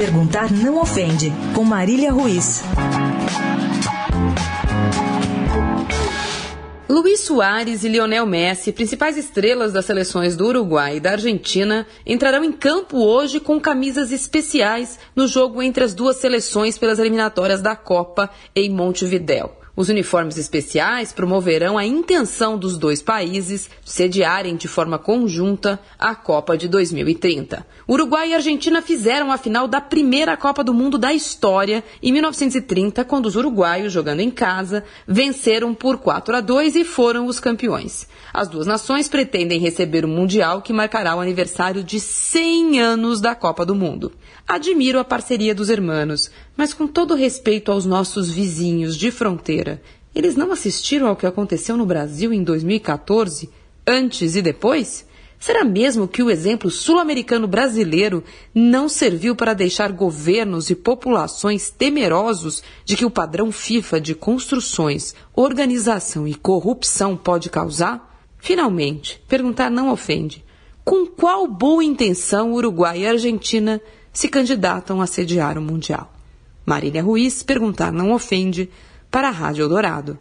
Perguntar não ofende, com Marília Ruiz. Luiz Soares e Lionel Messi, principais estrelas das seleções do Uruguai e da Argentina, entrarão em campo hoje com camisas especiais no jogo entre as duas seleções pelas eliminatórias da Copa em Montevidéu. Os uniformes especiais promoverão a intenção dos dois países sediarem de forma conjunta a Copa de 2030. Uruguai e Argentina fizeram a final da primeira Copa do Mundo da história em 1930, quando os uruguaios, jogando em casa, venceram por 4 a 2 e foram os campeões. As duas nações pretendem receber o Mundial que marcará o aniversário de 100 anos da Copa do Mundo. Admiro a parceria dos hermanos, mas com todo respeito aos nossos vizinhos de fronteira, eles não assistiram ao que aconteceu no Brasil em 2014, antes e depois? Será mesmo que o exemplo sul-americano brasileiro não serviu para deixar governos e populações temerosos de que o padrão FIFA de construções, organização e corrupção pode causar? Finalmente, perguntar não ofende. Com qual boa intenção Uruguai e Argentina se candidatam a sediar o Mundial? Marília Ruiz, perguntar não ofende, para a Rádio Eldorado.